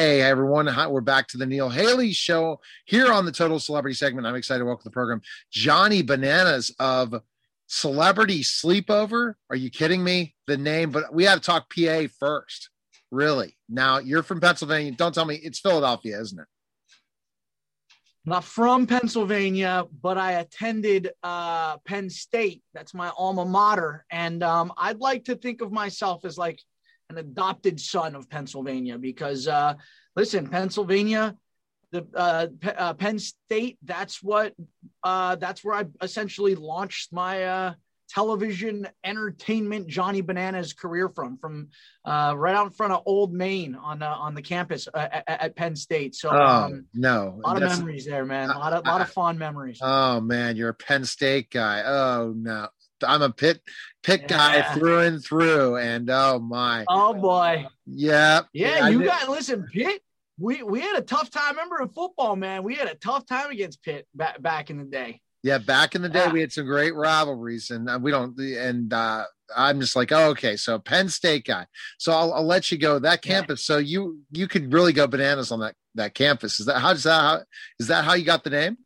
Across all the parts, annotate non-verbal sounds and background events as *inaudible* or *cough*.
Hey, everyone. Hi, we're back to the Neil Haley show here on the Total Celebrity segment. I'm excited to welcome the program Johnny Bananas of Celebrity Sleepover. Are you kidding me? The name, but we have to talk PA first. Really? Now, you're from Pennsylvania. Don't tell me it's Philadelphia, isn't it? not from Pennsylvania, but I attended uh, Penn State. That's my alma mater. And um, I'd like to think of myself as like an adopted son of Pennsylvania because, uh, listen, Pennsylvania, the uh, P- uh, Penn State, that's what, uh, that's where I essentially launched my uh, television entertainment Johnny Bananas career from, from uh, right out in front of Old Main on uh, on the campus uh, at, at, Penn State. So oh, um, no, a lot of memories there, man. A lot of, lot of fond memories. Oh man, you're a Penn State guy. Oh no, I'm a Pitt Pitt yeah. guy through and through, and oh my, oh boy, yeah, yeah. yeah you got listen, Pitt. We we had a tough time. Remember in football, man, we had a tough time against Pitt back back in the day. Yeah, back in the day, yeah. we had some great rivalries, and uh, we don't. And uh, I'm just like, oh, okay, so Penn State guy. So I'll, I'll let you go that campus. Yeah. So you you could really go bananas on that that campus. Is that how does that how is that how you got the name?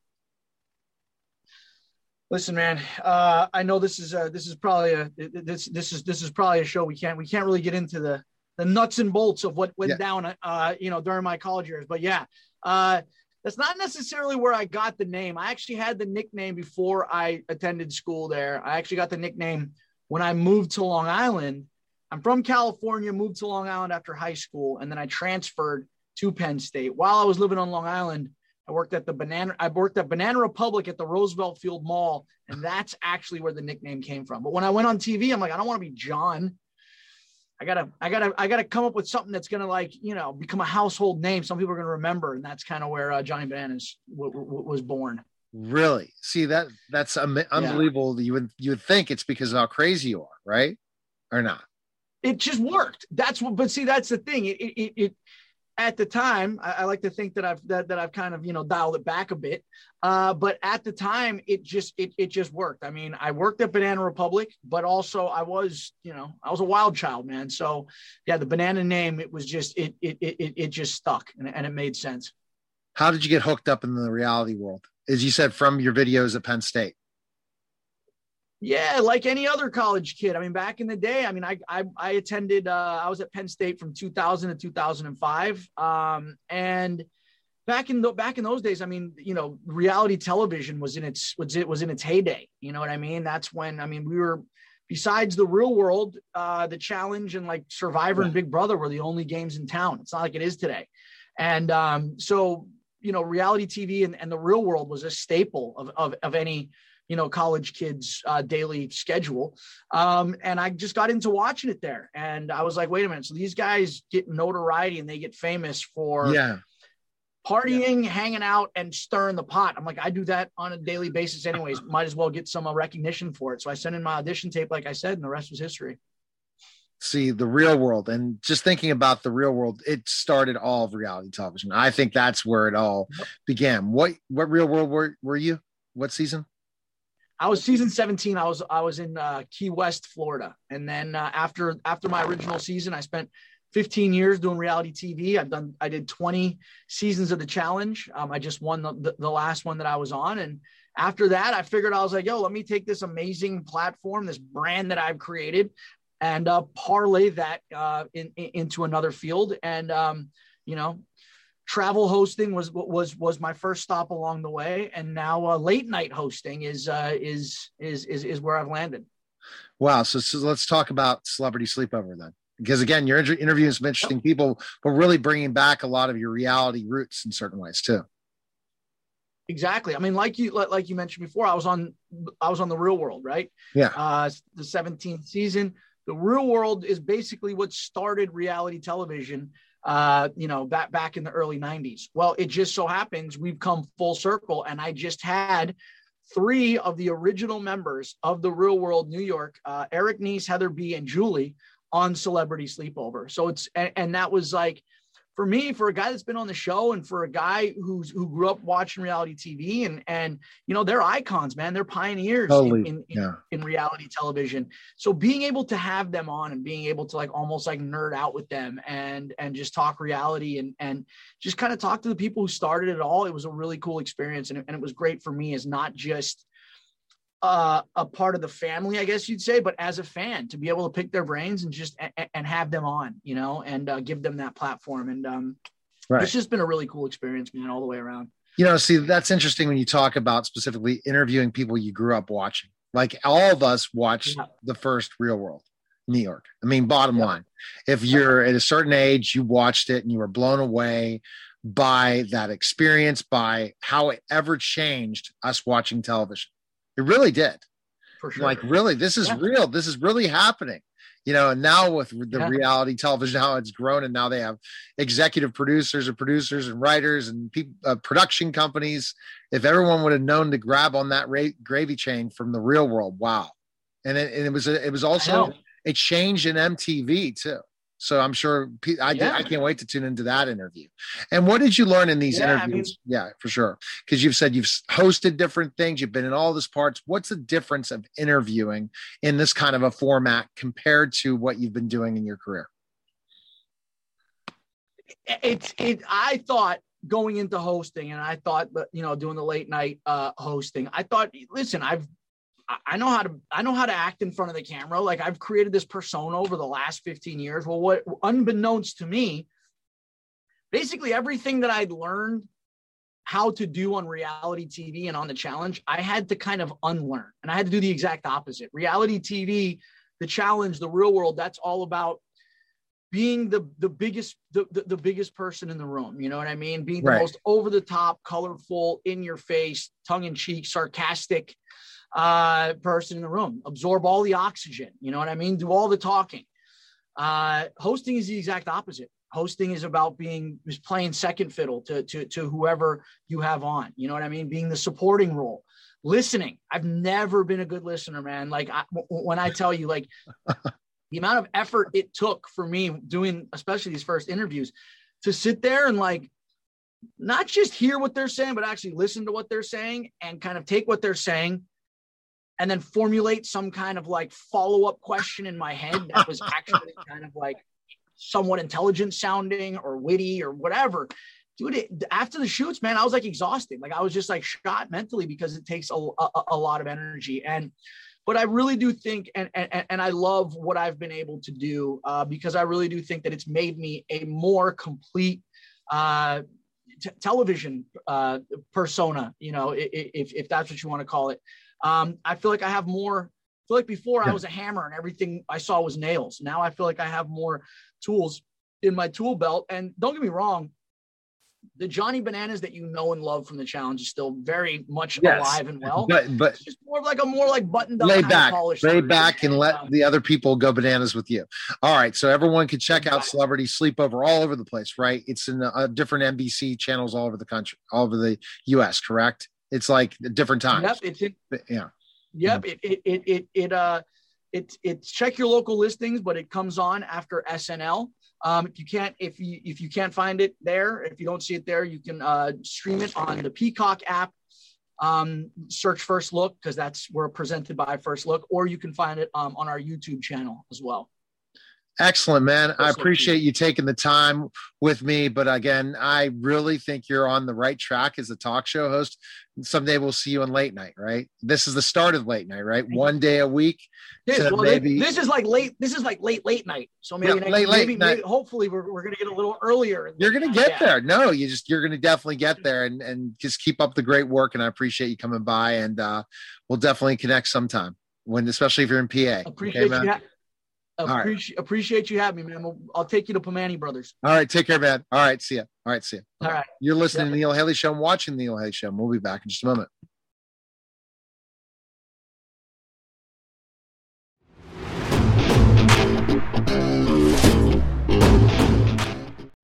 Listen, man. Uh, I know this is a, this is probably a this this is this is probably a show we can't we can't really get into the the nuts and bolts of what went yeah. down, uh, you know, during my college years. But yeah, uh, that's not necessarily where I got the name. I actually had the nickname before I attended school there. I actually got the nickname when I moved to Long Island. I'm from California, moved to Long Island after high school, and then I transferred to Penn State. While I was living on Long Island, I worked at the Banana. I worked at Banana Republic at the Roosevelt Field Mall, and that's actually where the nickname came from. But when I went on TV, I'm like, I don't want to be John. I gotta, I gotta, I gotta come up with something that's gonna like, you know, become a household name. Some people are gonna remember, and that's kind of where uh, Johnny Bananas w- w- was born. Really? See that? That's um, unbelievable. Yeah. You would, you would think it's because of how crazy you are, right? Or not? It just worked. That's what. But see, that's the thing. It, it, it at the time, I, I, like to think that I've that, that I've kind of you know dialed it back a bit. Uh, but at the time, it just it it just worked. I mean, I worked at Banana Republic, but also I was you know I was a wild child, man. So yeah, the banana name it was just it it it it just stuck and, and it made sense. How did you get hooked up in the reality world? As you said, from your videos at Penn State. Yeah, like any other college kid. I mean, back in the day, I mean, I I, I attended. Uh, I was at Penn State from 2000 to 2005, um, and back in the back in those days, I mean, you know, reality television was in its was it was in its heyday. You know what I mean? That's when I mean we were. Besides the real world, uh, the challenge and like Survivor yeah. and Big Brother were the only games in town. It's not like it is today. And um, so, you know, reality TV and, and the real world was a staple of, of, of any you know college kids uh, daily schedule um, and i just got into watching it there and i was like wait a minute so these guys get notoriety and they get famous for yeah partying, yeah. hanging out, and stirring the pot. I'm like, I do that on a daily basis, anyways. *laughs* Might as well get some uh, recognition for it. So I sent in my audition tape, like I said, and the rest was history. See the real world, and just thinking about the real world, it started all of reality television. I think that's where it all began. What what real world were were you? What season? I was season 17. I was I was in uh, Key West, Florida, and then uh, after after my original season, I spent 15 years doing reality TV. I've done I did 20 seasons of the challenge. Um, I just won the, the, the last one that I was on, and after that, I figured I was like, yo, let me take this amazing platform, this brand that I've created, and uh, parlay that uh, in, in, into another field. And um, you know, travel hosting was was was my first stop along the way, and now uh, late night hosting is uh, is is is is where I've landed. Wow! So, so let's talk about celebrity sleepover then, because again, you're inter- interviewing some interesting yep. people, but really bringing back a lot of your reality roots in certain ways too. Exactly. I mean, like you like you mentioned before, I was on I was on the Real World, right? Yeah. Uh, the 17th season. The Real World is basically what started reality television uh, you know, back back in the early 90s. Well, it just so happens we've come full circle, and I just had three of the original members of the Real World New York, uh, Eric Nies, Heather B, and Julie, on Celebrity Sleepover. So it's and, and that was like for me, for a guy that's been on the show and for a guy who's who grew up watching reality TV and and you know they're icons, man. They're pioneers Totally, in, in, yeah. in reality television. So being able to have them on and being able to like almost like nerd out with them and and just talk reality and and just kind of talk to the people who started it all, it was a really cool experience and it, and it was great for me as not just uh, a part of the family, I guess you'd say, but as a fan to be able to pick their brains and just and, and have them on, you know, and uh, give them that platform. And um, Right. it's just been a really cool experience, man, all the way around. You know, see, that's interesting when you talk about specifically interviewing people you grew up watching. Like all of us watched Yeah. the first Real World, New York. I mean, bottom Yeah. line, if you're at a certain age, you watched it and you were blown away by that experience, by how it ever changed us watching television. It really did. For sure. Like, really, this is Yeah. real. This is really happening. You know, and now with the Yeah. reality television, how it's grown, and now they have executive producers and producers and writers and people, uh, production companies. If everyone would have known to grab on that ra- gravy chain from the real world, wow! And it, and it was a, it was also know. a change in MTV too. So I'm sure I, Yeah. I can't wait to tune into that interview. And what did you learn in these Yeah, I interviews? yeah, for sure. Because you've said you've hosted different things, you've been in all these parts. What's the difference of interviewing in this kind of a format compared to what you've been doing in your career? it's it i thought going into hosting and i thought but you know doing the late night uh hosting i thought listen i've I- know how to I know how to act in front of the camera. Like I've created this persona over the last 15 years. Well, what unbeknownst to me, basically everything that I'd learned how to do on reality TV and on the challenge, I had to kind of unlearn. And I had to do the exact opposite. Reality TV, the challenge, the real world, that's all about being the the biggest the, the, the biggest person in the room you know what i mean being the Right. most over the top colorful in your face tongue in cheek sarcastic uh person in the room absorb all the oxygen you know what i mean? Do all the talking. Uh hosting is the exact opposite. Hosting is about being is playing second fiddle to to to whoever you have on you know what i mean? Being the supporting role. Listening. I've never been a good listener man. Like I, when i tell you like *laughs* the amount of effort it took for me doing especially these first interviews to sit there and like not just hear what they're saying but actually listen to what they're saying and kind of take what they're saying and then formulate some kind of like follow-up question in my head that was *laughs* actually kind of like somewhat intelligent sounding or witty or whatever dude it, after the shoots man i was like exhausted like i was just like shot mentally because it takes a, a, a lot of energy and but I really do think, and and, and I love what I've been able to do uh, because I really do think that it's made me a more complete uh, t- television uh, persona. You know, if if that's what you want to call it. Um, I feel like I have more. I feel like before I was a hammer and everything I saw was nails. Now I feel like I have more tools in my tool belt. And don't get me wrong, the Johnny Bananas that you know and love from the challenge is still very much Yes. alive and well. But but It's just more of like a more like buttoned up, lay back, lay back, and let um, the other people go bananas with you. All right, so everyone can check out Celebrity Sleepover all over the place, right? It's in uh, different NBC channels all over the country, all over the U.S. Correct? It's like different times. Yep, it's it. Yeah. Yep, it it it it, it uh, it it's check your local listings, but it comes on after SNL. Um, if you can't if you if you can't find it there, if you don't see it there, you can uh, stream it on the Peacock app. Um, search First Look because that's we're presented by First Look, or you can find it um, on our YouTube channel as well. Excellent, man. I appreciate you taking the time with me. But again, I really think you're on the right track as a talk show host. Someday we'll see you on late night, right? This is the start of late night, right? One day a week. This, well, maybe- this is like late. This is like late late night. So maybe Yeah, next, late, late maybe, night. maybe hopefully we're, we're gonna get a little earlier. You're gonna get Yeah. there. No, you just you're gonna definitely get there and and just keep up the great work. And I appreciate you coming by. And uh we'll definitely connect sometime when, especially if you're in PA. Appreciate man? you. Ha- right. appreciate, appreciate you having me, man. I'll, I'll take you to Primanti Brothers. All right, take care, man. All right, see ya. All right, see ya. All right. You're listening Yep. to the Neil Haley Show. I'm watching the Neil Haley Show. We'll be back in just a moment.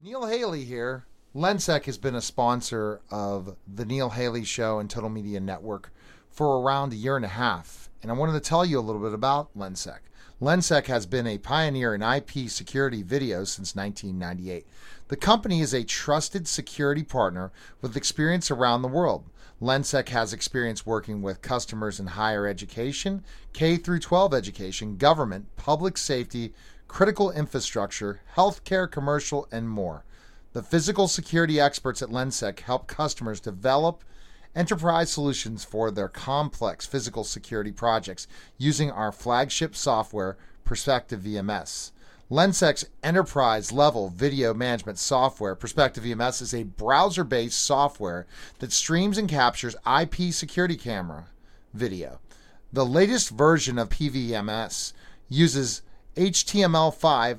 Neil Haley here. Lensec has been a sponsor of the Neil Haley Show and Total Media Network for around a year and a half. And I wanted to tell you a little bit about Lensec. Lensec has been a pioneer in IP security video since 1998. The company is a trusted security partner with experience around the world. Lensec has experience working with customers in higher education, K through 12 education, government, public safety, critical infrastructure, healthcare, commercial, and more. The physical security experts at Lensec help customers develop enterprise solutions for their complex physical security projects using our flagship software, Perspective VMS. Lensec's enterprise level video management software, Perspective VMS, is a browser based software that streams and captures IP security camera video. The latest version of PVMS uses HTML5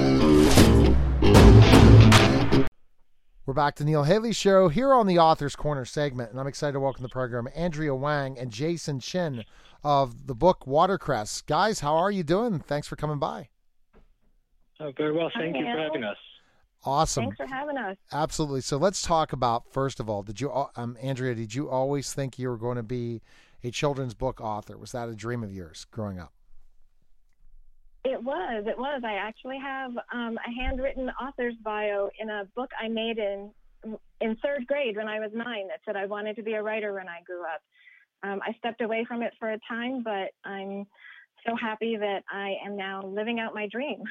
We're back to Neil Haley Show here on the Author's Corner segment, and I'm excited to welcome the program Andrea Wang and Jason Chin of the book Watercress. Guys, how are you doing? Thanks for coming by. Oh, very well. Thank Hi, you for having us. Awesome. Thanks for having us. Absolutely. So let's talk about first of all, did you, um, Andrea, did you always think you were going to be a children's book author? Was that a dream of yours growing up? It was. It was. I actually have um, a handwritten author's bio in a book I made in in third grade when I was nine that said I wanted to be a writer when I grew up. Um, I stepped away from it for a time, but I'm so happy that I am now living out my dream.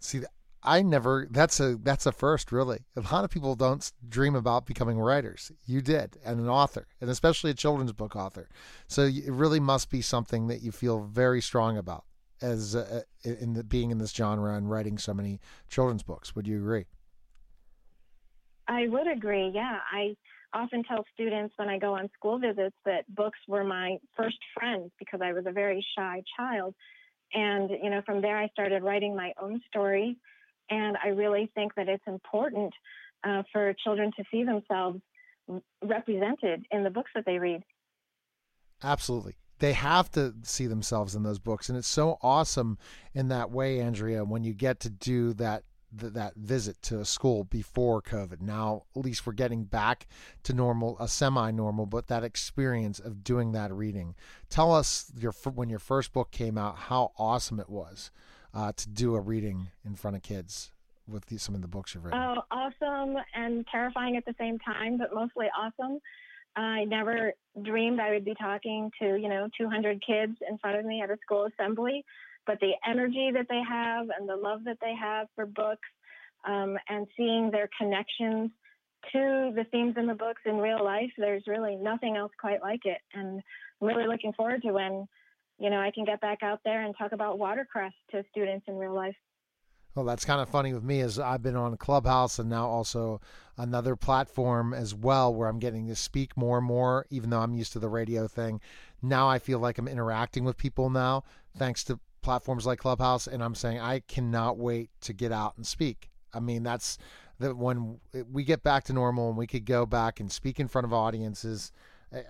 See, I never. That's a that's a first, really. A lot of people don't dream about becoming writers. You did, and an author, and especially a children's book author. So it really must be something that you feel very strong about as uh, in the, being in this genre and writing so many children's books. Would you agree? I would agree. Yeah, I often tell students when I go on school visits that books were my first friends because I was a very shy child. And, you know, from there I started writing my own stories. And I really think that it's important uh, for children to see themselves represented in the books that they read. Absolutely they have to see themselves in those books. And it's so awesome in that way andrea when you get to do that that visit to a school before covid. Now at least we're getting back to normal a semi-normal but that experience of doing that reading. Tell us your when your first book came out how awesome it was uh, to do a reading in front of kids with the, some of the books you've written oh awesome and terrifying at the same time but mostly awesome I never dreamed I would be talking to, you know, 200 kids in front of me at a school assembly, but the energy that they have and the love that they have for books um, and seeing their connections to the themes in the books in real life, there's really nothing else quite like it. And I'm really looking forward to when, you know, I can get back out there and talk about watercress to students in real life. Well, that's kind of funny with me as I've been on Clubhouse and now also another platform as well where I'm getting to speak more and more, even though I'm used to the radio thing. Now I feel like I'm interacting with people now, thanks to platforms like Clubhouse, and I'm saying I cannot wait to get out and speak. I mean, that's that when we get back to normal and we could go back and speak in front of audiences.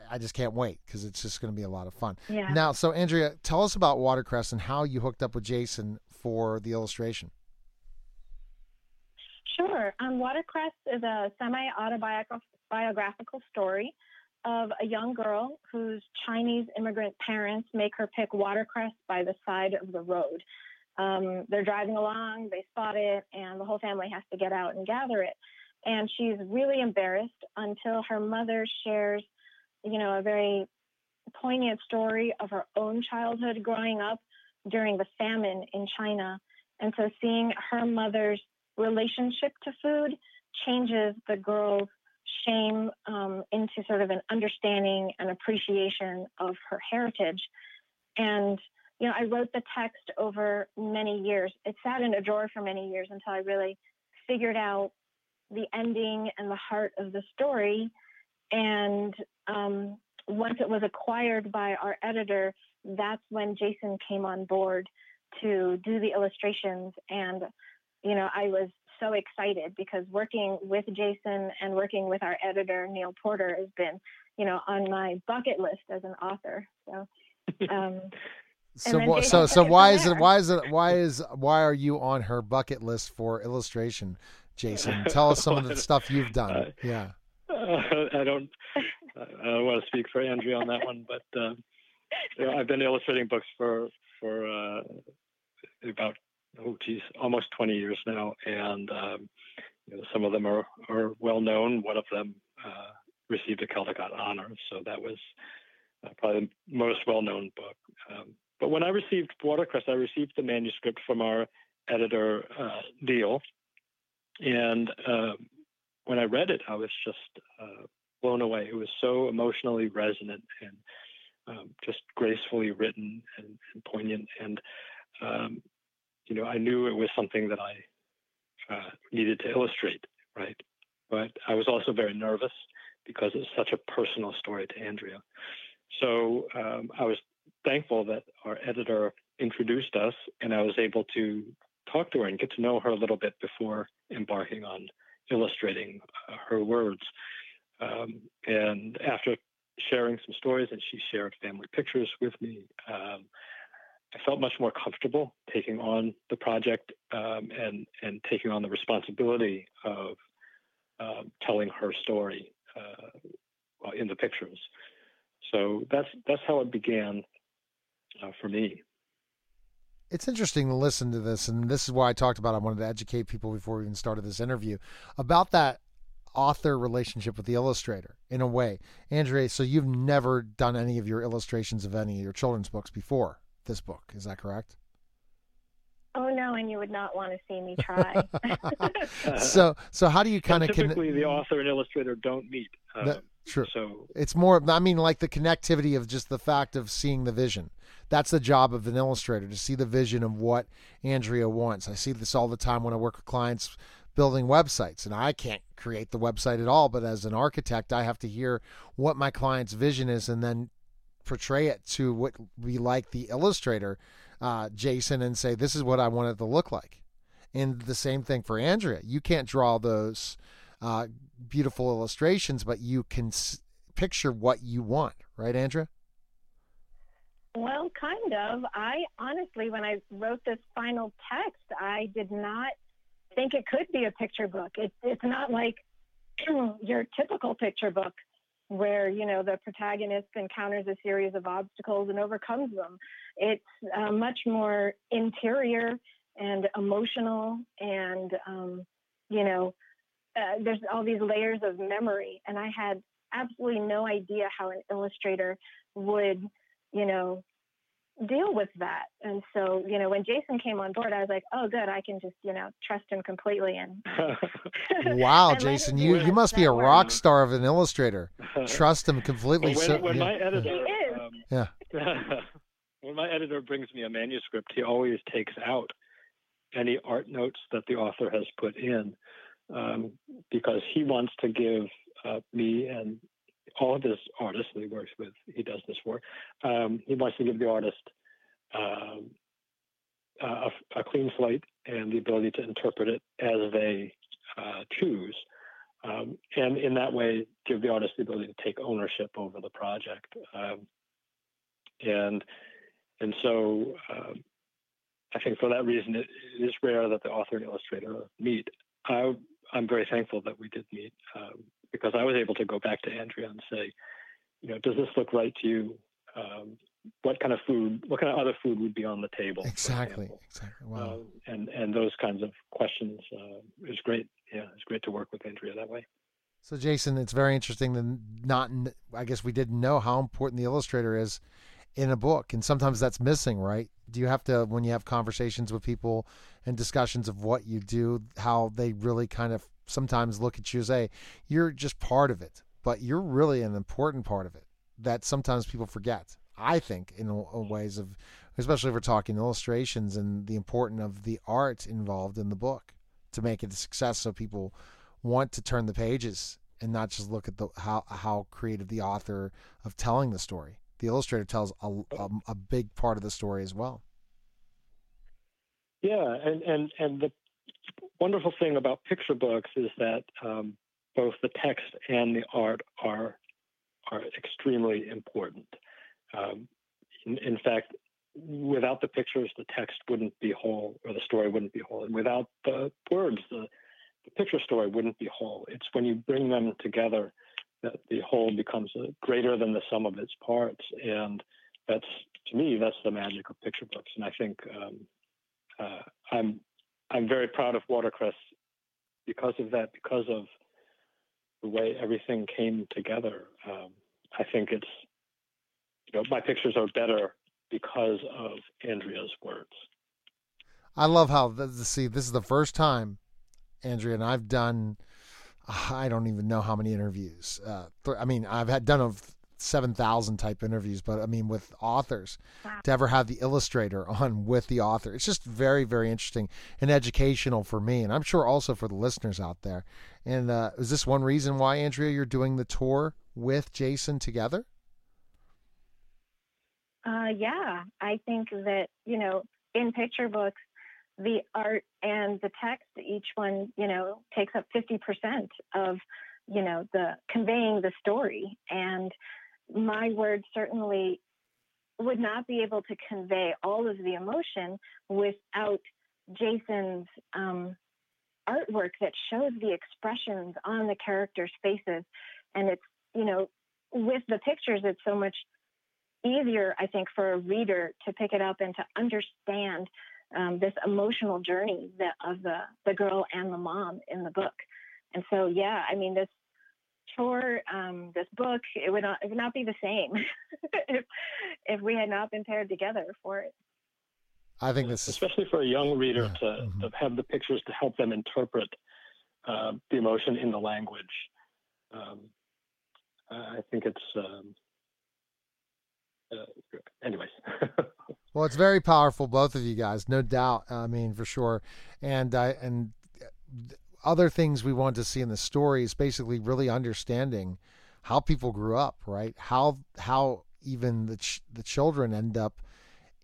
I just can't wait because it's just going to be a lot of fun. Yeah. Now, so Andrea, tell us about Watercress and how you hooked up with Jason for the illustration. Sure. Um, Watercress is a semi autobiographical story of a young girl whose Chinese immigrant parents make her pick watercress by the side of the road. Um, they're driving along, they spot it, and the whole family has to get out and gather it. And she's really embarrassed until her mother shares, you know, a very poignant story of her own childhood growing up during the famine in China. And so seeing her mother's relationship to food changes the girl's shame um, into sort of an understanding and appreciation of her heritage. And, you know, I wrote the text over many years. It sat in a drawer for many years until I really figured out the ending and the heart of the story. And um, once it was acquired by our editor, that's when Jason came on board to do the illustrations and you know, I was so excited because working with Jason and working with our editor Neal Porter has been, you know, on my bucket list as an author. So. *laughs* Um, So then so so why from is it why is it why is why are you on her bucket list for illustration, Jason? *laughs* Tell us some of the stuff you've done. Uh, Yeah. Uh, *laughs* I don't. I don't want to speak for Andrea on that one, but uh, you I've been illustrating books for for uh, about oh geez, almost 20 years now, and um, you know, some of them are are well known. One of them uh, received a Caldecott honor, so that was uh, probably the most well known book. Um, but when I received Watercress, I received the manuscript from our editor uh, Neal, and um, when I read it, I was just uh, blown away. It was so emotionally resonant and um, just gracefully written and, and poignant. And um, you know, I knew it was something that I uh, needed to illustrate, right? But I was also very nervous because it's such a personal story to Andrea. So um, I was thankful that our editor introduced us, and I was able to talk to her and get to know her a little bit before embarking on illustrating uh, her words. Um, and after sharing some stories, and she shared family pictures with me, um, I felt much more comfortable taking on the project um, and and taking on the responsibility of um, telling her story uh, in the pictures. So that's that's how it began uh, for me. It's interesting to listen to this, and this is why I talked about I wanted to educate people before we even started this interview about that author relationship with the illustrator in a way. Andrea, so you've never done any of your illustrations of any of your children's books before this book, is that correct? Oh no, and you would not want to see me try. *laughs* *laughs* so so how do you kind of typically the author and illustrator don't meet. Um, That- True. So It's more, I mean, like the connectivity of just the fact of seeing the vision. That's the job of an illustrator to see the vision of what Andrea wants. I see this all the time when I work with clients building websites, and I can't create the website at all. But as an architect, I have to hear what my client's vision is and then portray it to what we like the illustrator, uh, Jason, and say, this is what I want it to look like. And the same thing for Andrea. You can't draw those uh, beautiful illustrations, but you can s- picture what you want, right, Andrea? Well, kind of. I honestly, when I wrote this final text, I did not think it could be a picture book. It, it's not like *clears throat* your typical picture book where, you know, the protagonist encounters a series of obstacles and overcomes them. It's uh, much more interior and emotional and, um, you know, uh, there's all these layers of memory. And I had absolutely no idea how an illustrator would you know, deal with that. And so, you know, when Jason came on board, I was like, oh, good, I can just, you know, trust him completely. And *laughs* Wow, *laughs* and Jason, you, you must be a rock star of an illustrator. *laughs* Trust him completely. when, so, when yeah, my editor, He is. um, Yeah. when my editor brings me a manuscript, he always takes out any art notes that the author has put in um, because he wants to give uh, me and all of his artists that he works with, he does this for, um, he wants to give the artist um, a, a clean slate and the ability to interpret it as they uh, choose. Um, and in that way, give the artist the ability to take ownership over the project. Um, and and so um, I think for that reason, it, it is rare that the author and illustrator meet. I, I'm very thankful that we did meet um, because I was able to go back to Andrea and say, you know, does this look right to you? Um, what kind of food, what kind of other food would be on the table? Exactly. Exactly. Wow. Um, and and those kinds of questions uh, is great. Yeah, it's great to work with Andrea that way. So, Jason, it's very interesting to not, I guess we didn't know how important the illustrator is in a book. And sometimes that's missing, right? Do you have to, when you have conversations with people and discussions of what you do, how they really kind of sometimes look at you and say, you're just part of it, but you're really an important part of it that sometimes people forget. I think in ways of, especially if we're talking illustrations and the importance of the art involved in the book to make it a success so people want to turn the pages and not just look at the how how creative the author of telling the story. The illustrator tells a, a, a big part of the story as well. Yeah, and and and the wonderful thing about picture books is that um, both the text and the art are are extremely important. Um, in, in, fact, without the pictures, the text wouldn't be whole, or the story wouldn't be whole, and without the words, the, the picture story wouldn't be whole. It's when you bring them together that the whole becomes greater than the sum of its parts, and that's to me that's the magic of picture books. And I think um, uh, I'm I'm very proud of Watercress because of that, because of the way everything came together. Um, I think it's, you know, my pictures are better because of Andrea's words. I love how, see, this is the first time, Andrea, and I've done, I don't even know how many interviews. Uh, I mean, I've had done of 7,000 type interviews, but I mean, with authors, wow. to ever have the illustrator *laughs* on with the author, it's just very, very interesting and educational for me. And I'm sure also for the listeners out there. And uh, is this one reason why, Andrea, you're doing the tour with Jason together? Uh, yeah, I think that, you know, in picture books, the art and the text, each one, you know, takes up 50% of, you know, the conveying the story. And my words certainly would not be able to convey all of the emotion without Jason's um, artwork that shows the expressions on the characters' faces. And it's, you know, with the pictures, it's so much easier, I think, for a reader to pick it up and to understand um, this emotional journey that, of the, the girl and the mom in the book. And so, yeah, I mean, this tour, um, this book, it would not, it would not be the same *laughs* if, if we had not been paired together for it. I think this, especially for a young reader yeah. to, mm-hmm. to, have the pictures to help them interpret uh, the emotion in the language. Um, I think it's. Um, uh, anyways. *laughs* well, it's very powerful, both of you guys, no doubt. I mean, for sure, and I and other things we want to see in the story is basically really understanding how people grew up, right? How how even the ch- the children end up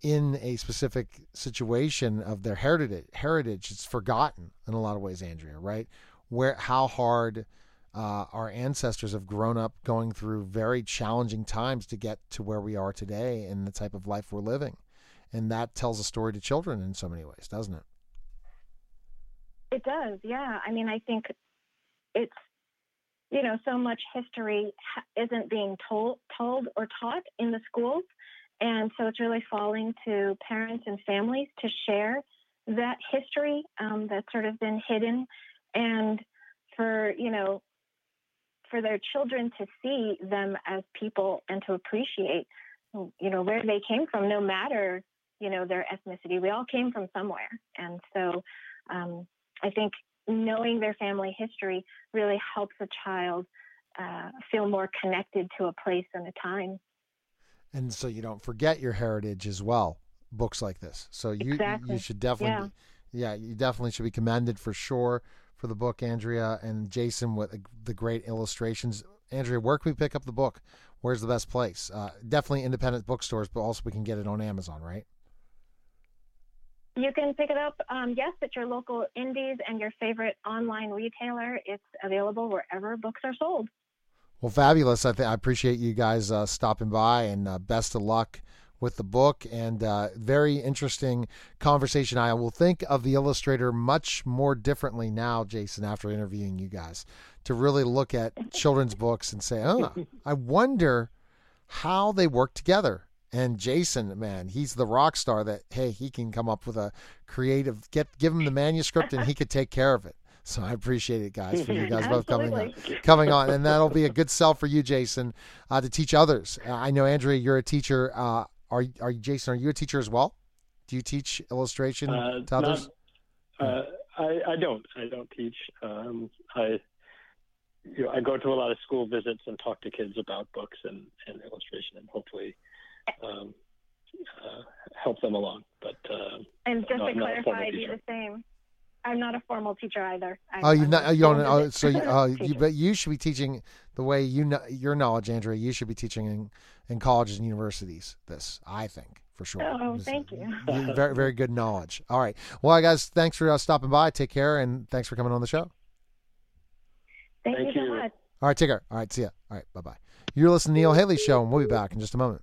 in a specific situation of their heritage. Heritage, it's forgotten in a lot of ways, Andrea, right? Where how hard uh, our ancestors have grown up going through very challenging times to get to where we are today and the type of life we're living, and that tells a story to children in so many ways, doesn't it? It does, yeah. I mean, I think it's you know so much history isn't being told told or taught in the schools, and so it's really falling to parents and families to share that history um, that's sort of been hidden, and for you know for their children to see them as people and to appreciate you know where they came from no matter you know their ethnicity. We all came from somewhere. And so um, I think knowing their family history really helps a child uh, feel more connected to a place and a time. And so you don't forget your heritage as well. Books like this, so you exactly. you should definitely, yeah. yeah, you definitely should be commended for sure for the book, Andrea and Jason with the great illustrations. Andrea, where can we pick up the book? Where's the best place? Uh, definitely independent bookstores, but also we can get it on Amazon, right? You can pick it up, um, yes, at your local indies and your favorite online retailer. It's available wherever books are sold. Well, fabulous. I, th- I appreciate you guys uh, stopping by and uh, best of luck with the book and uh, very interesting conversation. I will think of the illustrator much more differently now, Jason, after interviewing you guys, to really look at *laughs* children's books and say, oh, I wonder how they work together and Jason, man, he's the rock star that hey, he can come up with a creative get give him the manuscript and he could take care of it. So I appreciate it, guys, for you guys both coming on, coming on, and that'll be a good sell for you, Jason, uh, to teach others. Uh, I know, Andrea, you're a teacher. Uh, are are you, Jason? Are you a teacher as well? Do you teach illustration uh, to others? Not, uh, I, I don't. I don't teach. Um, I you know I go to a lot of school visits and talk to kids about books and, and illustration, and hopefully um, uh, help them along. But uh, and just to clarify, I do the same. I'm not a formal teacher either. I'm, oh, you've not. You don't. Oh, so you, uh, *laughs* you, but you should be teaching the way you know your knowledge, Andrea. You should be teaching in, in colleges and universities. This, I think, for sure. Oh, thank you. Very, very good knowledge. All right. Well, guys, thanks for uh, stopping by. Take care, and thanks for coming on the show. Thank, Thank you so much. All right, take care. All right, see ya. All right, bye bye. You're listening to Neil Haley Show, and we'll be back in just a moment.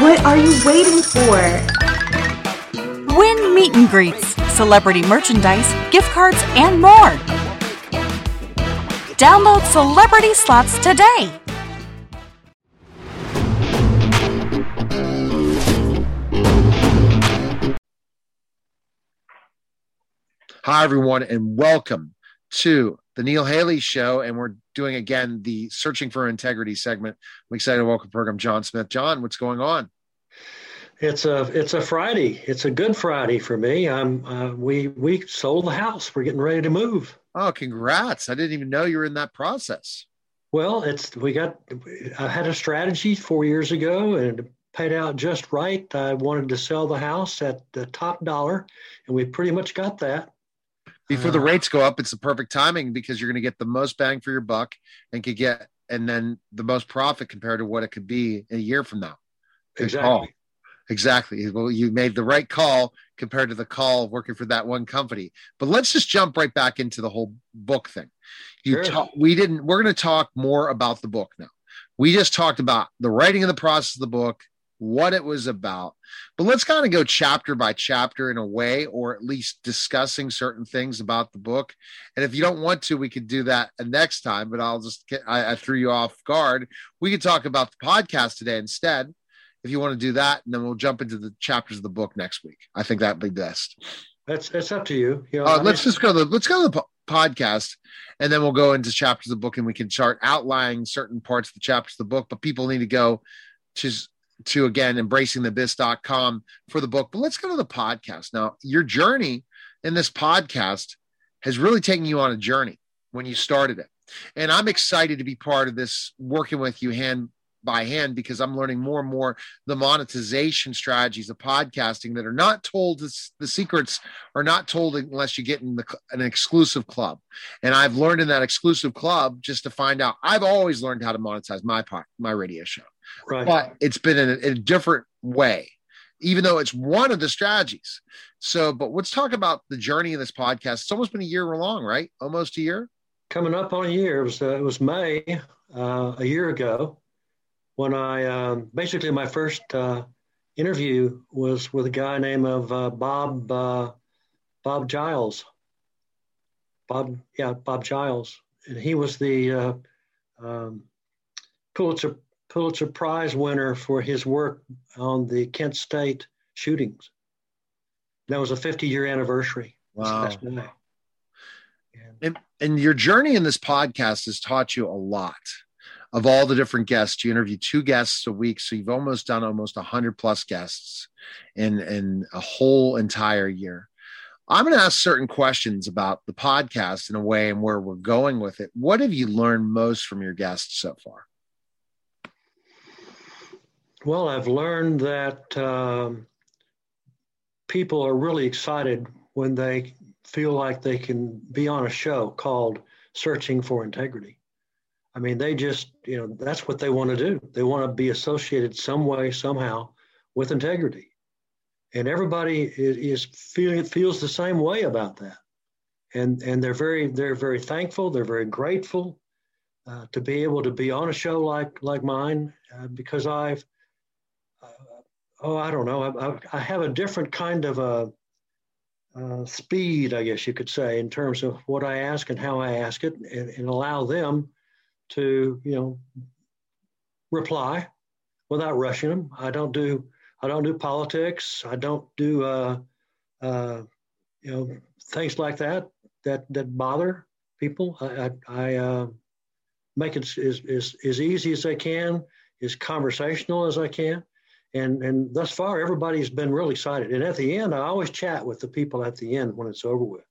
What are you waiting for? Win meet and greets, celebrity merchandise, gift cards, and more. Download Celebrity Slots today. Hi, everyone, and welcome to the Neil Haley Show. And we're doing again the Searching for Integrity segment. I'm excited to welcome program John Smith. John, what's going on? It's a it's a Friday. It's a good Friday for me. I'm uh, we we sold the house. We're getting ready to move. Oh, congrats! I didn't even know you were in that process. Well, it's we got. I had a strategy four years ago, and it paid out just right. I wanted to sell the house at the top dollar, and we pretty much got that. Before the Uh, rates go up, it's the perfect timing because you're going to get the most bang for your buck and could get and then the most profit compared to what it could be a year from now. Good Exactly. call. Exactly. Well, you made the right call compared to the call of working for that one company. But let's just jump right back into the whole book thing. You Sure. talk, we didn't. We're going to talk more about the book now. We just talked about the writing of the process of the book, what it was about. But let's kind of go chapter by chapter in a way, or at least discussing certain things about the book. And if you don't want to, we could do that next time. But I'll just get. I, I threw you off guard. We could talk about the podcast today instead if you want to do that, and then we'll jump into the chapters of the book next week. I think that'd be best. That's that's up to you. you know, Uh, let's just go to the, let's go to the po- podcast, and then we'll go into chapters of the book, and we can start outlining certain parts of the chapters of the book. But people need to go to to again embracingthebiz.com for the book. But let's go to the podcast now. Your journey in this podcast has really taken you on a journey when you started it, and I'm excited to be part of this, working with you hand by hand because I'm learning more and more the monetization strategies of podcasting that are not told. The secrets are not told unless you get in the, an exclusive club. And I've learned in that exclusive club just to find out. I've always learned how to monetize my my radio show, right. but it's been in a, in a different way, even though it's one of the strategies. So, but let's talk about the journey of this podcast. It's almost been a year long, right? Almost a year. Coming up on a year. It was uh, it was May uh, a year ago when I um, basically my first uh, interview was with a guy named of uh, Bob uh, Bob Giles. Bob, yeah, Bob Giles, and he was the uh, um, Pulitzer Pulitzer Prize winner for his work on the Kent State shootings. That was a 50 year anniversary. Wow. And and, and your journey in this podcast has taught you a lot of all the different guests you interview two guests a week so you've almost done almost 100 plus guests in in a whole entire year i'm going to ask certain questions about the podcast in a way and where we're going with it what have you learned most from your guests so far Well, I've learned that um, people are really excited when they feel like they can be on a show called Searching for Integrity. I mean, they just, you know, that's what they want to do. They want to be associated some way, somehow with integrity. And everybody is, is feeling feels the same way about that. And and they're very they're very thankful. They're very grateful uh, to be able to be on a show like like mine uh, because I've oh, I don't know. I, I, I have a different kind of a, uh speed, I guess you could say, in terms of what I ask and how I ask it, and, and allow them to, you know, reply without rushing them. I don't do I don't do politics. I don't do uh, uh, you know things like that that that bother people. I I, I uh, make it as, as as easy as I can, as conversational as I can and and thus far everybody's been really excited. And at the end, I always chat with the people at the end when it's over with,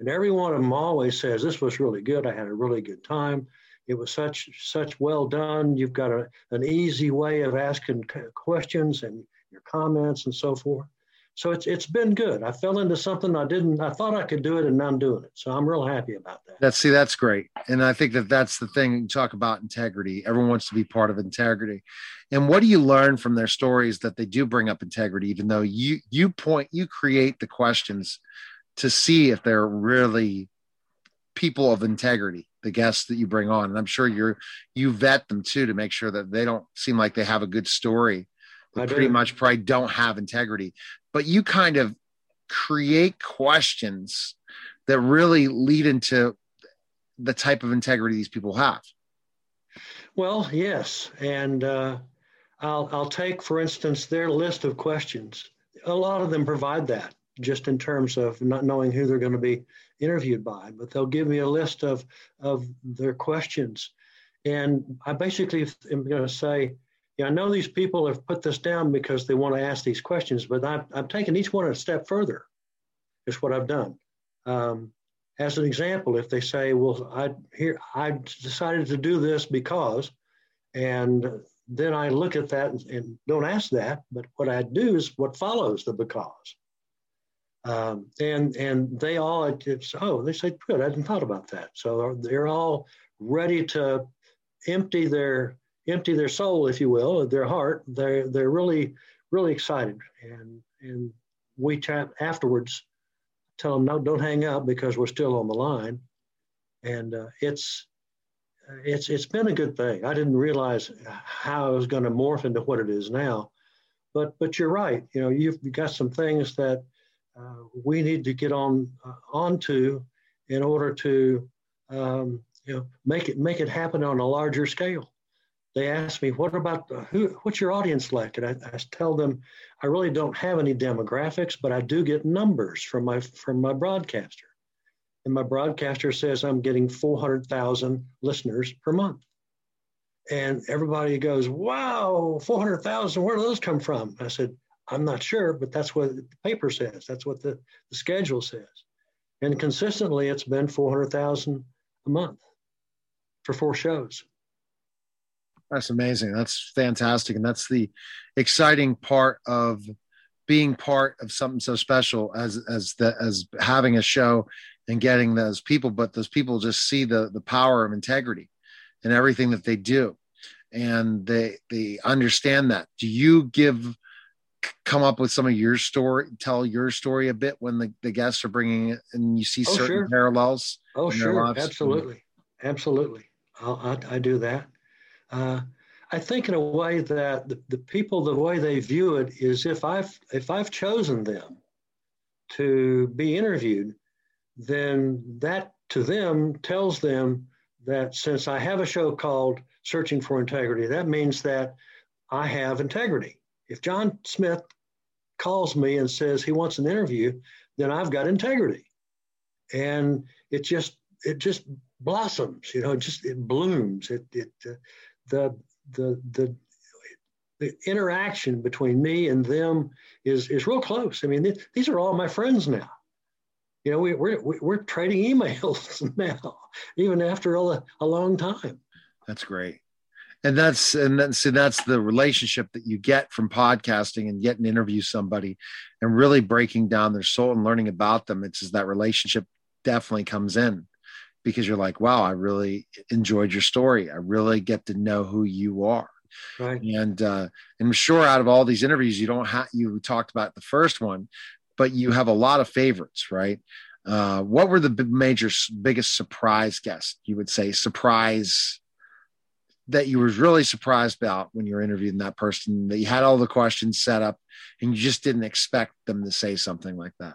and every one of them always says, "This was really good. I had a really good time. It was such such well done. You've got a, an easy way of asking questions and your comments and so forth." So it's it's been good. I fell into something I didn't. I thought I could do it, and now I'm doing it. So I'm real happy about that. That's see, that's great, and I think that that's the thing. You talk about integrity. Everyone wants to be part of integrity, and what do you learn from their stories that they do bring up integrity? Even though you you point you create the questions to see if they're really people of integrity the guests that you bring on and i'm sure you're you vet them too to make sure that they don't seem like they have a good story pretty much probably don't have integrity but you kind of create questions that really lead into the type of integrity these people have. Well, yes, and uh, I'll I'll take for instance their list of questions. A lot of them provide that just in terms of not knowing who they're going to be interviewed by, but they'll give me a list of of their questions, and I basically am going to say, yeah, I know these people have put this down because they want to ask these questions, but I've, I've taken each one a step further, is what I've done. Um, as an example, if they say, well, I here I decided to do this because, and then I look at that and, and don't ask that, but what I do is what follows the because. Um, and and they all it's oh they say good I hadn't thought about that so they're all ready to empty their empty their soul, if you will, their heart, they're they're really really excited, and and we chat afterwards, tell them no, don't hang up because we're still on the line, and uh, it's it's it's been a good thing. I didn't realize how it was going to morph into what it is now, but but you're right. You know, you've got some things that uh, we need to get on uh, onto in order to um, you know make it make it happen on a larger scale they ask me, "What about who? What's your audience like?" And I, I, tell them, I really don't have any demographics, but I do get numbers from my from my broadcaster, and my broadcaster says I'm getting 400,000 listeners per month, and everybody goes, "Wow, 400,000! Where do those come from?" I said, "I'm not sure, but that's what the paper says. That's what the, the schedule says, and consistently, it's been 400,000 a month for four shows." That's amazing. That's fantastic. And that's the exciting part of being part of something so special as as the as having a show and getting those people, but those people just see the the power of integrity and everything that they do. And they they understand that. Do you give come up with some of your story, tell your story a bit when the, the guests are bringing it and you see oh, certain sure. parallels? Oh, sure. Absolutely. Absolutely. I'll, I, I do that. Uh, I think in a way that the, the people, the way they view it is if I've if I've chosen them to be interviewed, then that to them tells them that since I have a show called Searching for Integrity, that means that I have integrity. If John Smith calls me and says he wants an interview, then I've got integrity. And it just it just blossoms, you know, it just it blooms. It it uh, the the the the interaction between me and them is is real close. I mean, th- these are all my friends now. You know, we, we're we're trading emails *laughs* now, even after a, a long time. That's great, and that's and that's and that's the relationship that you get from podcasting and getting to interview somebody, and really breaking down their soul and learning about them. It's that relationship definitely comes in because you're like, wow, I really enjoyed your story. I really get to know who you are. Right. And uh, I'm sure out of all these interviews, you don't have you talked about the first one, but you have a lot of favorites, right? Uh, what were the major biggest surprise guests you would say surprise that you were really surprised about when you were interviewing that person that you had all the questions set up and you just didn't expect them to say something like that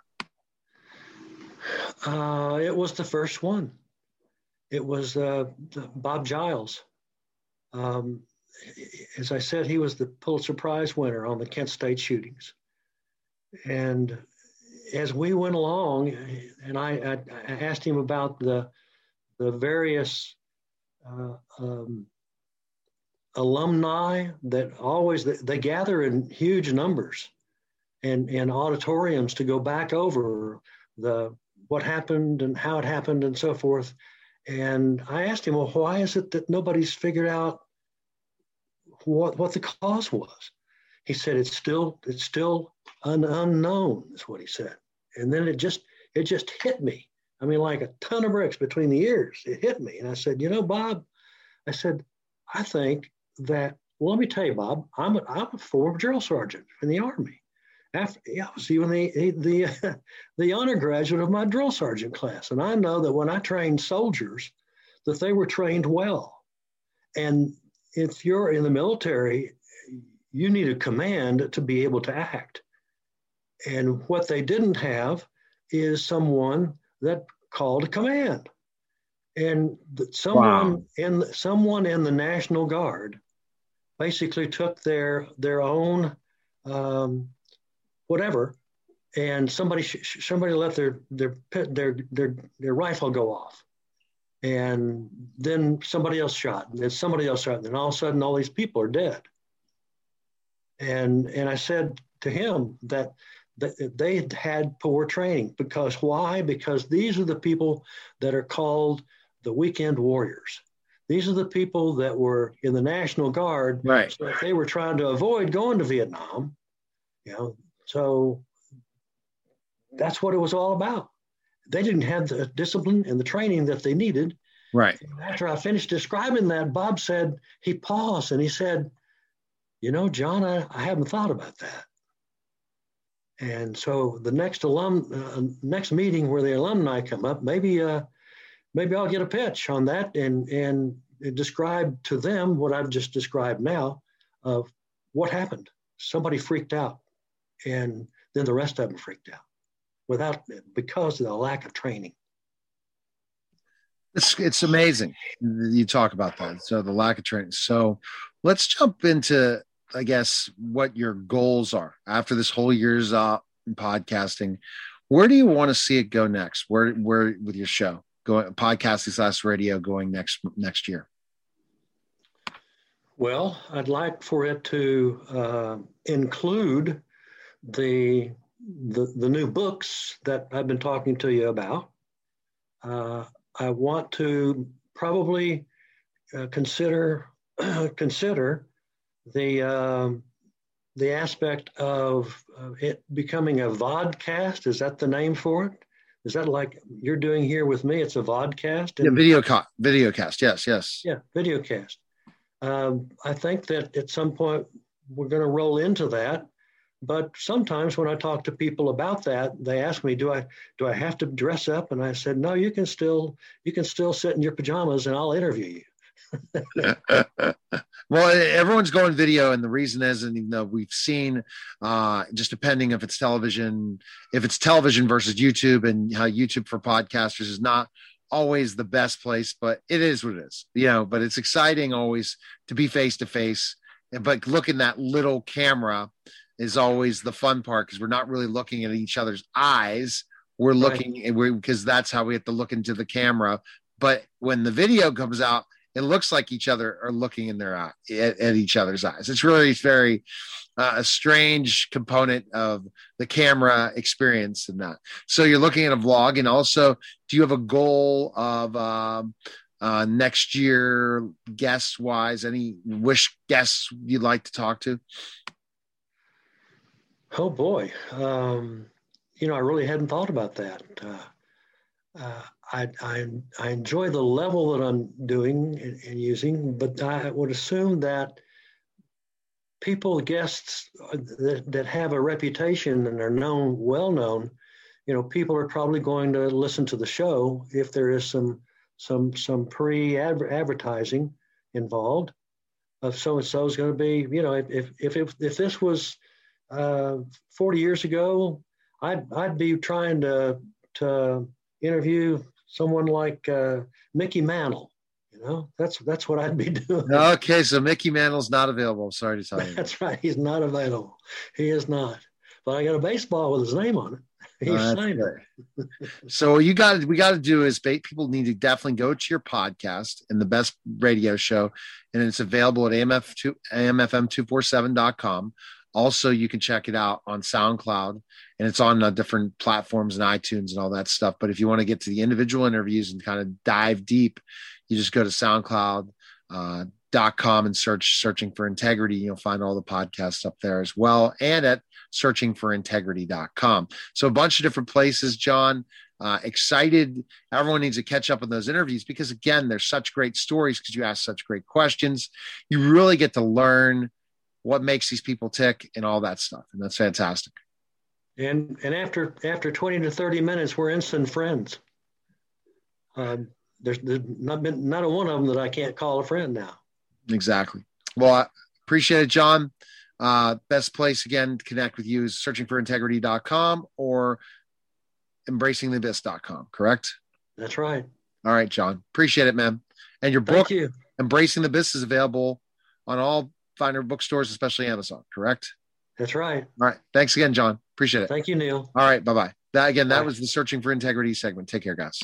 uh, it was the first one it was uh, Bob Giles. Um, as I said, he was the Pulitzer Prize winner on the Kent State shootings. And as we went along, and I, I, asked him about the, the various uh, um, alumni that always they gather in huge numbers and in auditoriums to go back over the what happened and how it happened and so forth. And I asked him, well, why is it that nobody's figured out what what the cause was? He said it's still it's still un, unknown, is what he said. And then it just it just hit me. I mean, like a ton of bricks between the ears. It hit me. And I said, you know, Bob, I said, I think that, well, let me tell you, Bob, I'm a, I'm a former drill sergeant in the Army. After, I was even the, the, *laughs* the honor graduate of my drill sergeant class. And I know that when I trained soldiers, that they were trained well. And if you're in the military, you need a command to be able to act. And what they didn't have is someone that called a command. And someone wow. in someone in the National Guard basically took their their own um, whatever, and somebody somebody let their their their their their rifle go off, and then somebody else shot, and then somebody else shot, and then all of a sudden all these people are dead. And and I said to him that that they had poor training because why? Because these are the people that are called the weekend warriors. These are the people that were in the National Guard. Right. So they were trying to avoid going to Vietnam, you know, so that's what it was all about. They didn't have the discipline and the training that they needed. Right. And after I finished describing that, Bob said, he paused and he said, You know, John, I, I haven't thought about that. And so the next alum, uh, next meeting where the alumni come up, maybe uh, maybe I'll get a pitch on that and and describe to them what I've just described now of what happened. Somebody freaked out, and then the rest of them freaked out without because of the lack of training. It's it's amazing you talk about that. So the lack of training. So let's jump into I guess what your goals are after this whole year's uh podcasting. Where do you want to see it go next? Where where with your show? going podcasting slash radio going next next year? Well, I'd like for it to uh, include the, the, the new books that I've been talking to you about. Uh, I want to probably uh, consider *clears throat* consider the um, the aspect of it becoming a vodcast. Is that the name for it? Is that like you're doing here with me? It's a vodcast. And, yeah, video co- video cast. Yes, yes. Yeah, video cast. Um, I think that at some point we're going to roll into that. But sometimes when I talk to people about that, they ask me, "Do I do I have to dress up?" And I said, "No, you can still you can still sit in your pajamas, and I'll interview you." *laughs* well, everyone's going video, and the reason is, and we've seen, uh, just depending if it's television, if it's television versus YouTube, and how YouTube for podcasters is not always the best place, but it is what it is, you know. But it's exciting always to be face to face, but looking that little camera is always the fun part because we're not really looking at each other's eyes. We're looking right. because that's how we have to look into the camera. But when the video comes out, it looks like each other are looking in their eye at, at each other's eyes. It's really very uh, a strange component of the camera experience and that. So you're looking at a vlog, and also, do you have a goal of um, uh, next year guest wise? Any wish guests you'd like to talk to? Oh boy, um, you know, I really hadn't thought about that. Uh, uh, I, I, I enjoy the level that I'm doing and, and, using, but I would assume that people, guests that, that have a reputation and are known, well known, you know, people are probably going to listen to the show if there is some some some pre advertising involved. Of so and so is going to be, you know, if if if if this was uh, 40 years ago, I'd I'd be trying to to interview someone like uh, Mickey Mantle. You know, that's that's what I'd be *laughs* doing. Okay, so Mickey Mantle's not available. sorry to tell you. That's right. He's not available. He is not. But I got a baseball with his name on it. *laughs* He Uh, signed it. So you got we got to do is people need to definitely go to your podcast and the best radio show, and it's available at AMF two AMFM247.com. Also, you can check it out on SoundCloud and it's on uh, different platforms and iTunes and all that stuff. But if you want to get to the individual interviews and kind of dive deep, you just go to SoundCloud. Uh, dot com and search searching for integrity you'll find all the podcasts up there as well and at searchingforintegrity.com so a bunch of different places john uh, excited everyone needs to catch up on those interviews because again there's such great stories because you ask such great questions you really get to learn what makes these people tick and all that stuff and that's fantastic And and after after 20 to 30 minutes, we're instant friends. Um, there's, there's not been not a one of them that I can't call a friend now. Exactly. Well, I appreciate it, John. Uh, best place again to connect with you is searchingforintegrity.com or embracingtheabyss.com, correct? That's right. All right, John. Appreciate it, man. And your book, you. Embracing the Abyss, is available on all finer bookstores, especially Amazon, correct? That's right. All right. Thanks again, John. Appreciate it. Thank you, Neil. All right. Bye bye. That again, that Bye. was the Searching for Integrity segment. Take care, guys.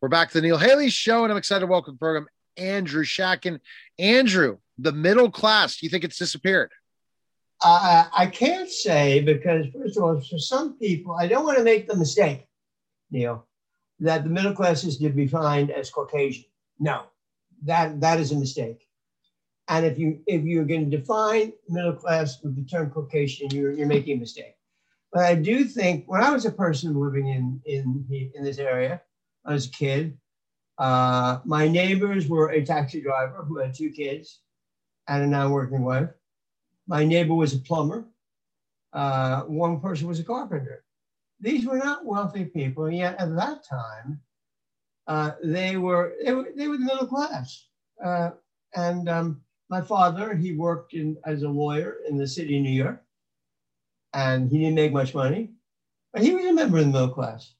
We're back to the Neil Haley Show, and I'm excited to welcome to the program Andrew Schatkin. Andrew, the middle class, do you think it's disappeared? Uh, I can't say because, first of all, for some people, I don't want to make the mistake, Neil, that the middle class is defined as Caucasian. No, that that is a mistake. And if you if you're going to define middle class with the term Caucasian, you're you're making a mistake. But I do think when I was a person living in in in this area, as a kid, uh, my neighbors were a taxi driver who had two kids and a non-working wife. My neighbor was a plumber. Uh, one person was a carpenter. These were not wealthy people, and yet at that time, uh, they were they were they were the middle class. Uh, and um, my father, he worked in as a lawyer in the city of New York, and he didn't make much money, but he was a member of the middle class.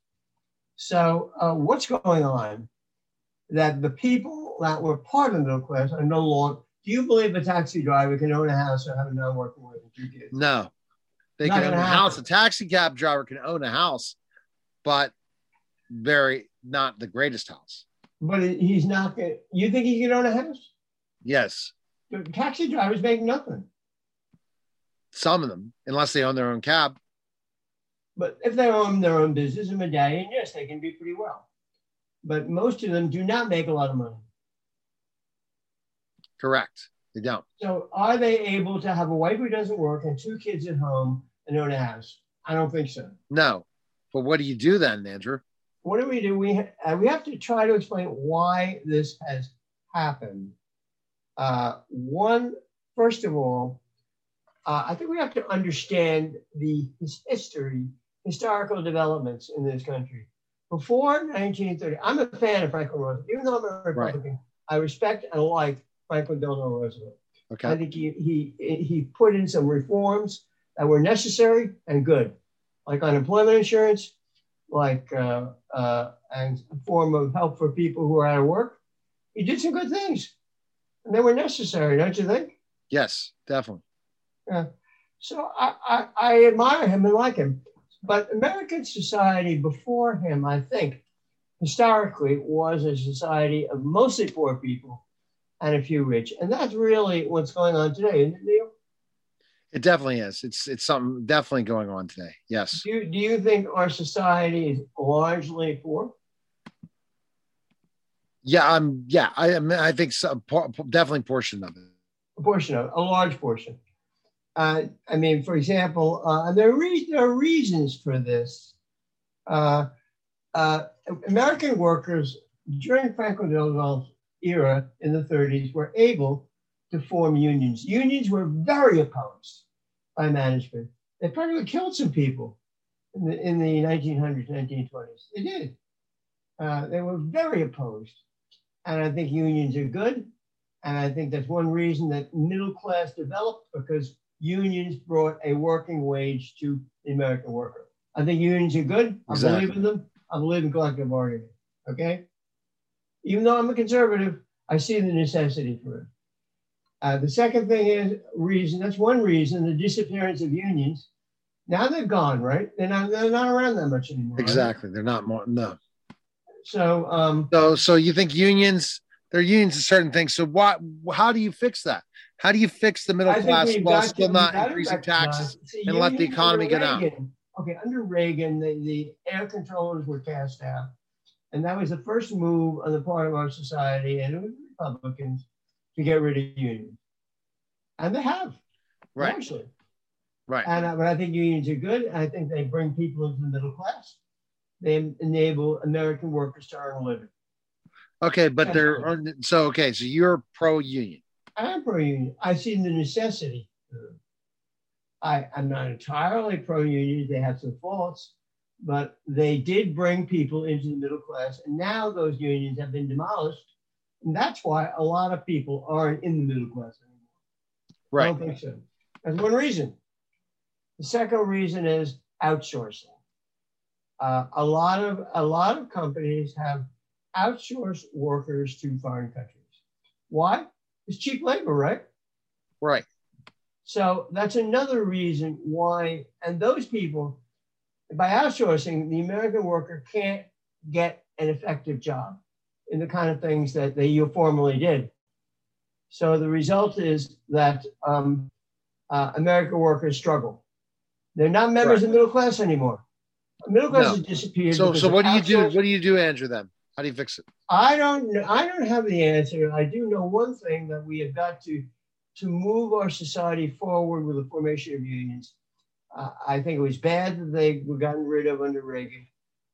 So uh, what's going on? That the people that were part of the middle class are no longer. Do you believe a taxi driver can own a house or have a non-working wife and two kids? No. They Not can own a gonna house. A taxi cab driver can own a house, but very not the greatest house. But he's not. Gonna, you think he can own a house? Yes. The taxi drivers make nothing. Some of them, unless they own their own cab. But if they own their own business, a medallion, yes, they can do pretty well. But most of them do not make a lot of money. Correct. They don't. So are they able to have a wife who doesn't work and two kids at home and own a house? I don't think so. No. But what do you do then, Andrew? What do we do? We uh, we have to try to explain why this has happened. Uh, one, first of all, uh, I think we have to understand the history, historical developments in this country. Before 1930, I'm a fan of Franklin Roosevelt. Even though I'm a Republican, I respect and like Franklin Delano Roosevelt. I think he, he, he put in some reforms that were necessary and good, like unemployment insurance, like uh, uh, and a form of help for people who are out of work. He did some good things, and they were necessary, don't you think? Yes, definitely. Yeah. So I, I, I admire him and like him. But American society before him, I think, historically was a society of mostly poor people and a few rich. And that's really what's going on today, isn't it, Neil? It definitely is. It's it's something definitely going on today. Yes. Do you, do you think our society is largely poor? Yeah. I'm. Yeah. I. I, mean, I think so, definitely portion of it. A portion of it, a large portion. Uh, I mean, for example, uh, and there are, re- there are reasons for this. Uh, uh, American workers during Franklin Roosevelt's era in the 30s were able to form unions. Unions were very opposed by management. They probably killed some people in the, in the 1900s, 1920s. They did. Uh, they were very opposed. And I think unions are good. And I think that's one reason that middle class developed because unions brought a working wage to the American worker. I think unions are good. I Exactly. believe in them. I believe in collective bargaining. Okay. Even though I'm a conservative, I see the necessity for it. Uh, the second thing is reason. That's one reason the disappearance of unions. Now they're gone, right? They're not. They're not around that much anymore. right? Exactly. They're not more. No. So, um, So, so you think unions? They're unions to certain things. So, what? How do you fix that? How do you fix the middle class while still to- not we've got to increasing taxes See, and let the economy get out? Okay, under Reagan, the, the air controllers were cast out. And that was the first move on the part of our society and it was Republicans to get rid of unions. And they have, Right. actually. Right. And I, but I think unions are good. I think they bring people into the middle class. They enable American workers to earn a living. Okay, but they're so okay. So you're pro union. I am pro union. I see the necessity. I, I'm not entirely pro union. They have some faults, but they did bring people into the middle class. And now those unions have been demolished. And that's why a lot of people aren't in the middle class anymore. I Right. don't think so. That's one reason. The second reason is outsourcing. Uh, a lot of a lot of companies have outsourced workers to foreign countries. Why? It's cheap labor, right? Right. So that's another reason why, and those people, by outsourcing, the American worker can't get an effective job in the kind of things that they formerly did. So the result is that um, uh, American workers struggle. They're not members of the middle class anymore. The middle class No. has disappeared. So, so what do you do? What do you do, Andrew? Then how do you fix it? I don't know. I don't have the answer. I do know one thing that we have got to to move our society forward with the formation of unions. Uh, I think it was bad that they were gotten rid of under Reagan.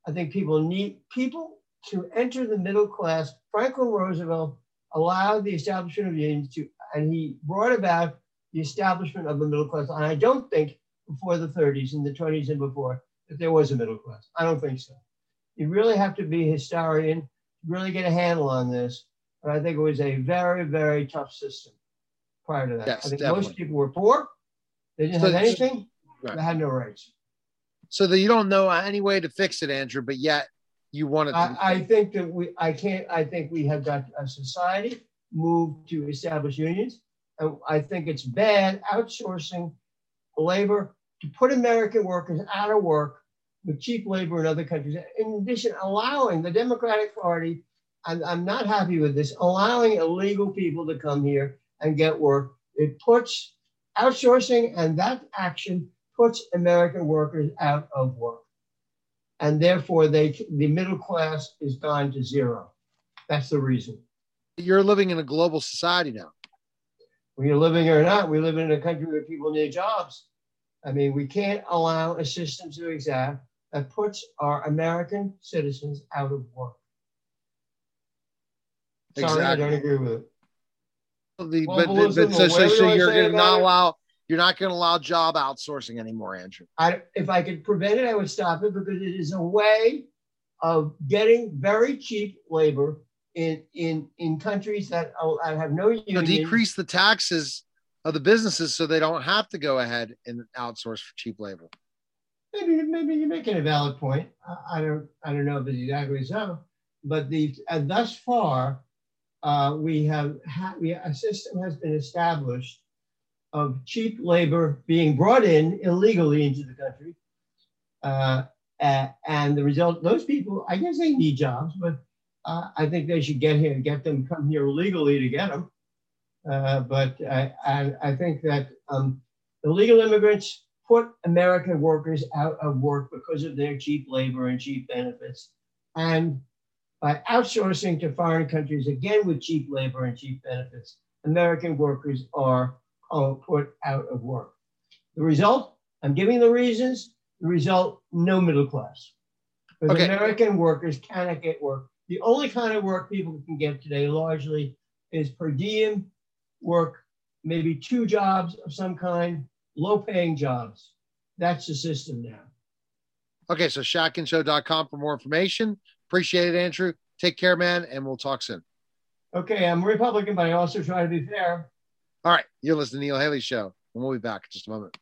I think people need people to enter the middle class. Franklin Roosevelt allowed the establishment of unions to, and he brought about the establishment of the middle class. And I don't think before the 30s and the 20s and before that there was a middle class. I don't think so. You really have to be a historian really get a handle on this. But I think it was a very, very tough system prior to that. Yes, I think definitely. most people were poor. They didn't So- have anything. Right. They had no rights. So that you don't know any way to fix it, Andrew, but yet you want it. To, I, I think that we, I can't, I think we have got a society move to establish unions. And I think it's bad outsourcing labor to put American workers out of work with cheap labor in other countries. In addition, allowing the Democratic Party, I'm, I'm not happy with this, allowing illegal people to come here and get work. It puts outsourcing and that action puts American workers out of work. And therefore, they the middle class is gone to zero. That's the reason. you're living in a global society now. Whether you're living or not, we live in a country where people need jobs. I mean, we can't allow a system to exist that puts our American citizens out of work. Sorry, I don't agree with it. The, but, Globalism but, so, so, so you're going to not allow you're not going to allow job outsourcing anymore, Andrew. I, if I could prevent it, I would stop it because it is a way of getting very cheap labor in in in countries that I have no You know, decrease the taxes of the businesses so they don't have to go ahead and outsource for cheap labor. Maybe maybe you're making a valid point. I, I don't I don't know if it's exactly so, but the and thus far, uh, we have ha- we a system has been established of cheap labor being brought in illegally into the country, uh, and the result those people I guess they need jobs, but uh, I think they should get here get them come here legally to get them. Uh, but I, I, I think that um, illegal immigrants put American workers out of work because of their cheap labor and cheap benefits. And by outsourcing to foreign countries, again with cheap labor and cheap benefits, American workers are uh, put out of work. The result, I'm giving the reasons, the result, no middle class. Because Okay. American workers cannot get work. The only kind of work people can get today largely is per diem work, maybe two jobs of some kind, low paying jobs. That's the system now. Okay, so shackinshow.com for more information. Appreciate it, Andrew. Take care, man, and we'll talk soon. Okay, I'm a Republican, but I also try to be fair. All right, you're listening to Neil Haley Show, and we'll be back in just a moment.